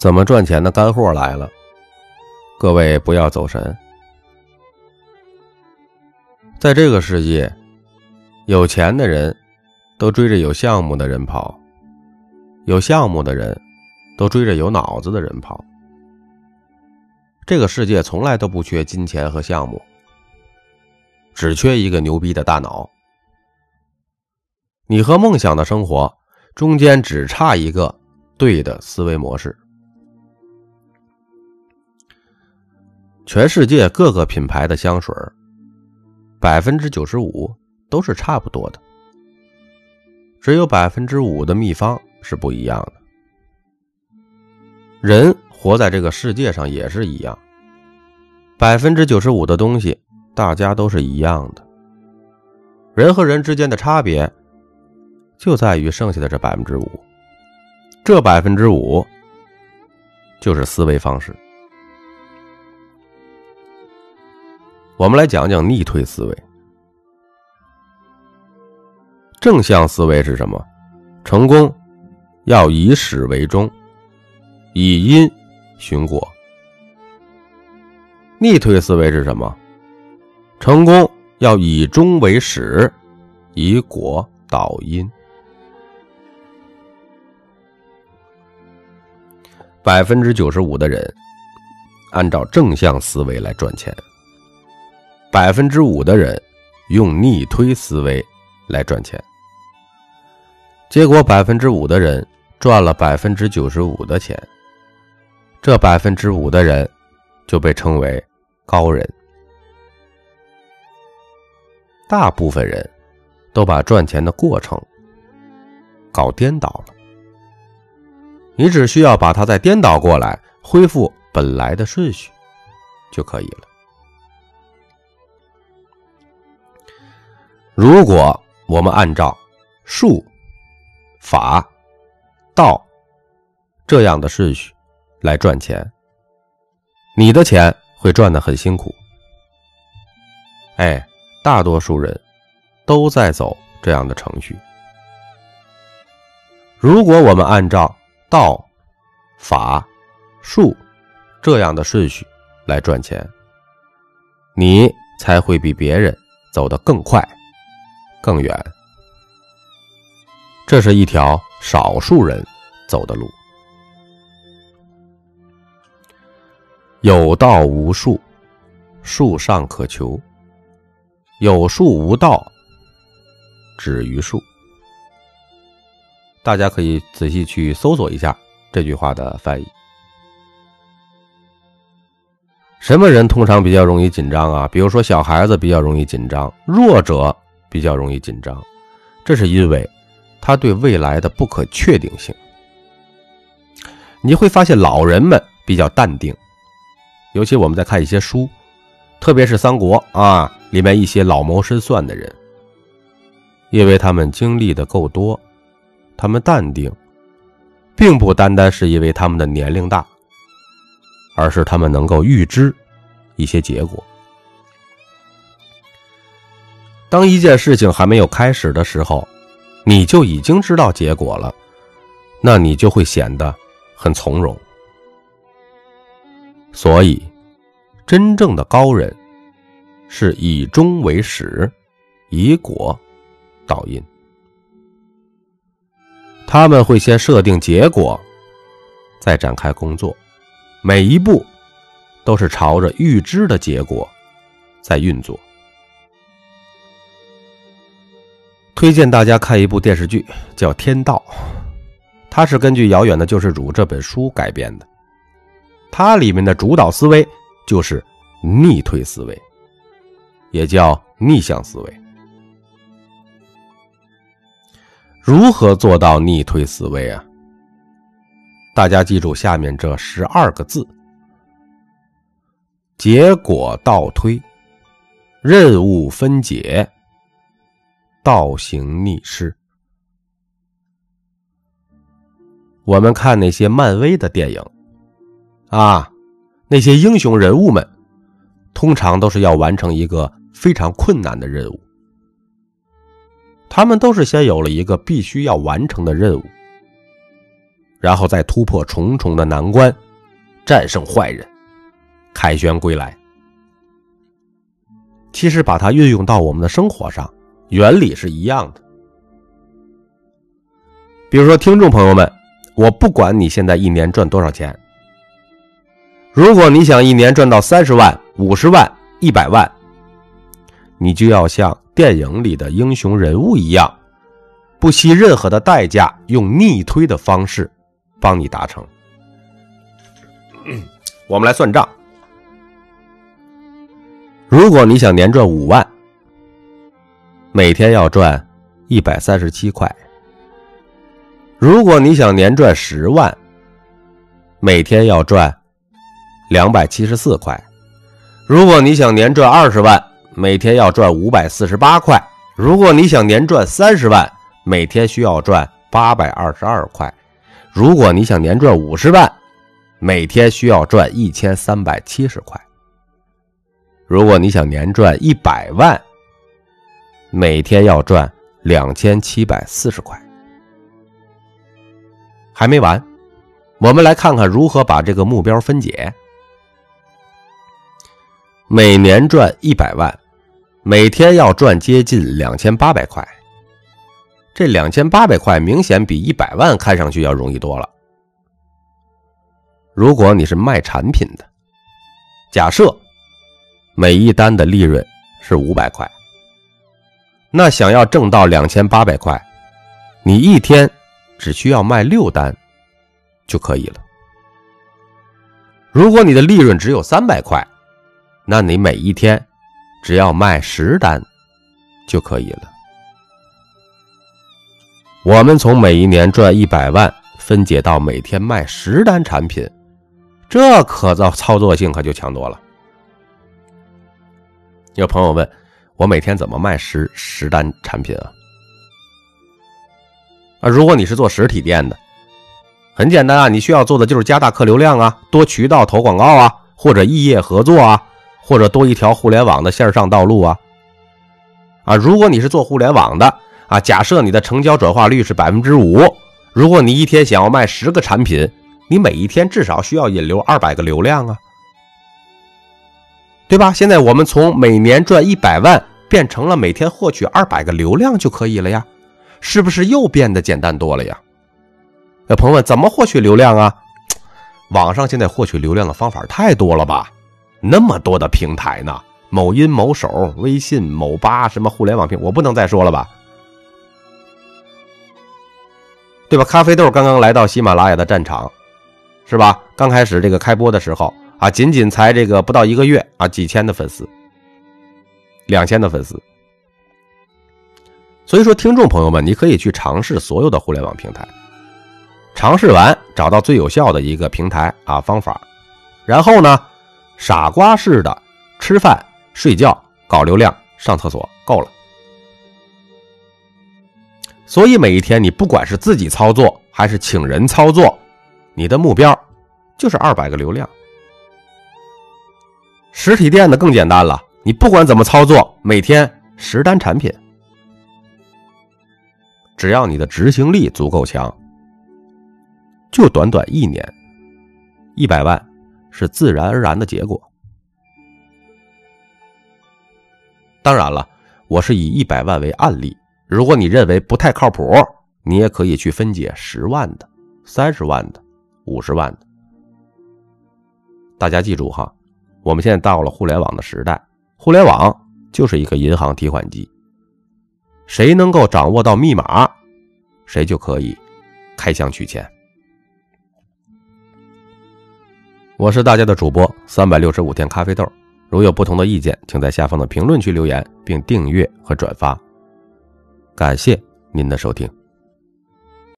怎么赚钱的干货来了，各位不要走神。在这个世界，有钱的人都追着有项目的人跑，有项目的人都追着有脑子的人跑。这个世界从来都不缺金钱和项目，只缺一个牛逼的大脑。你和梦想的生活中间只差一个对的思维模式。全世界各个品牌的香水，百分之九十五都是差不多的，只有百分之五的秘方是不一样的。人活在这个世界上也是一样，百分之九十五的东西大家都是一样的，人和人之间的差别就在于剩下的这百分之五，这百分之五就是思维方式。我们来讲讲逆推思维。正向思维是什么？成功要以始为终，以因循果。逆推思维是什么？成功要以终为始，以果导因。百分之九十五的人按照正向思维来赚钱。百分之五的人用逆推思维来赚钱，结果百分之五的人赚了百分之九十五的钱，这百分之五的人就被称为高人。大部分人都把赚钱的过程搞颠倒了，你只需要把它再颠倒过来，恢复本来的顺序就可以了。如果我们按照术、法、道这样的顺序来赚钱，你的钱会赚得很辛苦。哎，大多数人都在走这样的程序。如果我们按照道、法、术这样的顺序来赚钱，你才会比别人走得更快。更远，这是一条少数人走的路。有道无术，术上可求；有术无道，止于术。大家可以仔细去搜索一下这句话的翻译。什么人通常比较容易紧张啊？比如说小孩子比较容易紧张，弱者。比较容易紧张，这是因为他对未来的不可确定性。你会发现老人们比较淡定，尤其我们在看一些书，特别是三国啊里面一些老谋深算的人，因为他们经历的够多，他们淡定，并不单单是因为他们的年龄大，而是他们能够预知一些结果。当一件事情还没有开始的时候，你就已经知道结果了，那你就会显得很从容。所以，真正的高人是以终为始，以果导因。他们会先设定结果，再展开工作，每一步都是朝着预知的结果在运作。推荐大家看一部电视剧，叫《天道》，它是根据《遥远的救世主》这本书改编的。它里面的主导思维就是逆推思维，也叫逆向思维。如何做到逆推思维啊？大家记住下面这十二个字：结果倒推，任务分解。倒行逆施。我们看那些漫威的电影，啊，那些英雄人物们，通常都是要完成一个非常困难的任务。他们都是先有了一个必须要完成的任务，然后再突破重重的难关，战胜坏人，凯旋归来。其实把它运用到我们的生活上，原理是一样的。比如说，听众朋友们，我不管你现在一年赚多少钱，如果你想一年赚到三十万、五十万、一百万，你就要像电影里的英雄人物一样，不惜任何的代价，用逆推的方式帮你达成。我们来算账。如果你想年赚五万，每天要赚一百三十七块；如果你想年赚十万，每天要赚两百七十四块；如果你想年赚二十万，每天要赚五百四十八块；如果你想年赚三十万，每天需要赚八百二十二块；如果你想年赚五十万，每天需要赚一千三百七十块。如果你想年赚一百万，每天要赚两千七百四十块。还没完，我们来看看如何把这个目标分解。每年赚一百万，每天要赚接近两千八百块。这两千八百块明显比一百万看上去要容易多了。如果你是卖产品的，假设。每一单的利润是五百块，那想要挣到两千八百块，你一天只需要卖六单就可以了。如果你的利润只有三百块，那你每一天只要卖十单就可以了。我们从每一年赚一百万分解到每天卖十单产品，这可造操作性可就强多了。有朋友问我每天怎么卖十十单产品啊？啊，如果你是做实体店的，很简单啊，你需要做的就是加大客流量啊，多渠道投广告啊，或者异业合作啊，或者多一条互联网的线上道路啊。啊，如果你是做互联网的啊，假设你的成交转化率是百分之五，如果你一天想要卖十个产品，你每一天至少需要引流二百个流量啊。对吧？现在我们从每年赚一百万变成了每天获取二百个流量就可以了呀，是不是又变得简单多了呀？那朋友问怎么获取流量啊？网上现在获取流量的方法太多了吧？那么多的平台呢，某音、某手、微信、某吧什么互联网平，我不能再说了吧？对吧？咖啡豆刚刚来到喜马拉雅的战场，是吧？刚开始这个开播的时候。啊，仅仅才这个不到一个月啊，几千的粉丝，两千的粉丝。所以说，听众朋友们，你可以去尝试所有的互联网平台，尝试完找到最有效的一个平台啊方法，然后呢，傻瓜式的吃饭、睡觉、搞流量、上厕所够了。所以每一天，你不管是自己操作还是请人操作，你的目标就是二百个流量。实体店的更简单了，你不管怎么操作，每天十单产品，只要你的执行力足够强，就短短一年，一百万是自然而然的结果。当然了，我是以一百万为案例，如果你认为不太靠谱，你也可以去分解十万的、三十万的、五十万的。大家记住哈。我们现在到了互联网的时代，互联网就是一个银行提款机，谁能够掌握到密码，谁就可以开箱取钱。我是大家的主播三百六十五天咖啡豆，如有不同的意见，请在下方的评论区留言，并订阅和转发。感谢您的收听。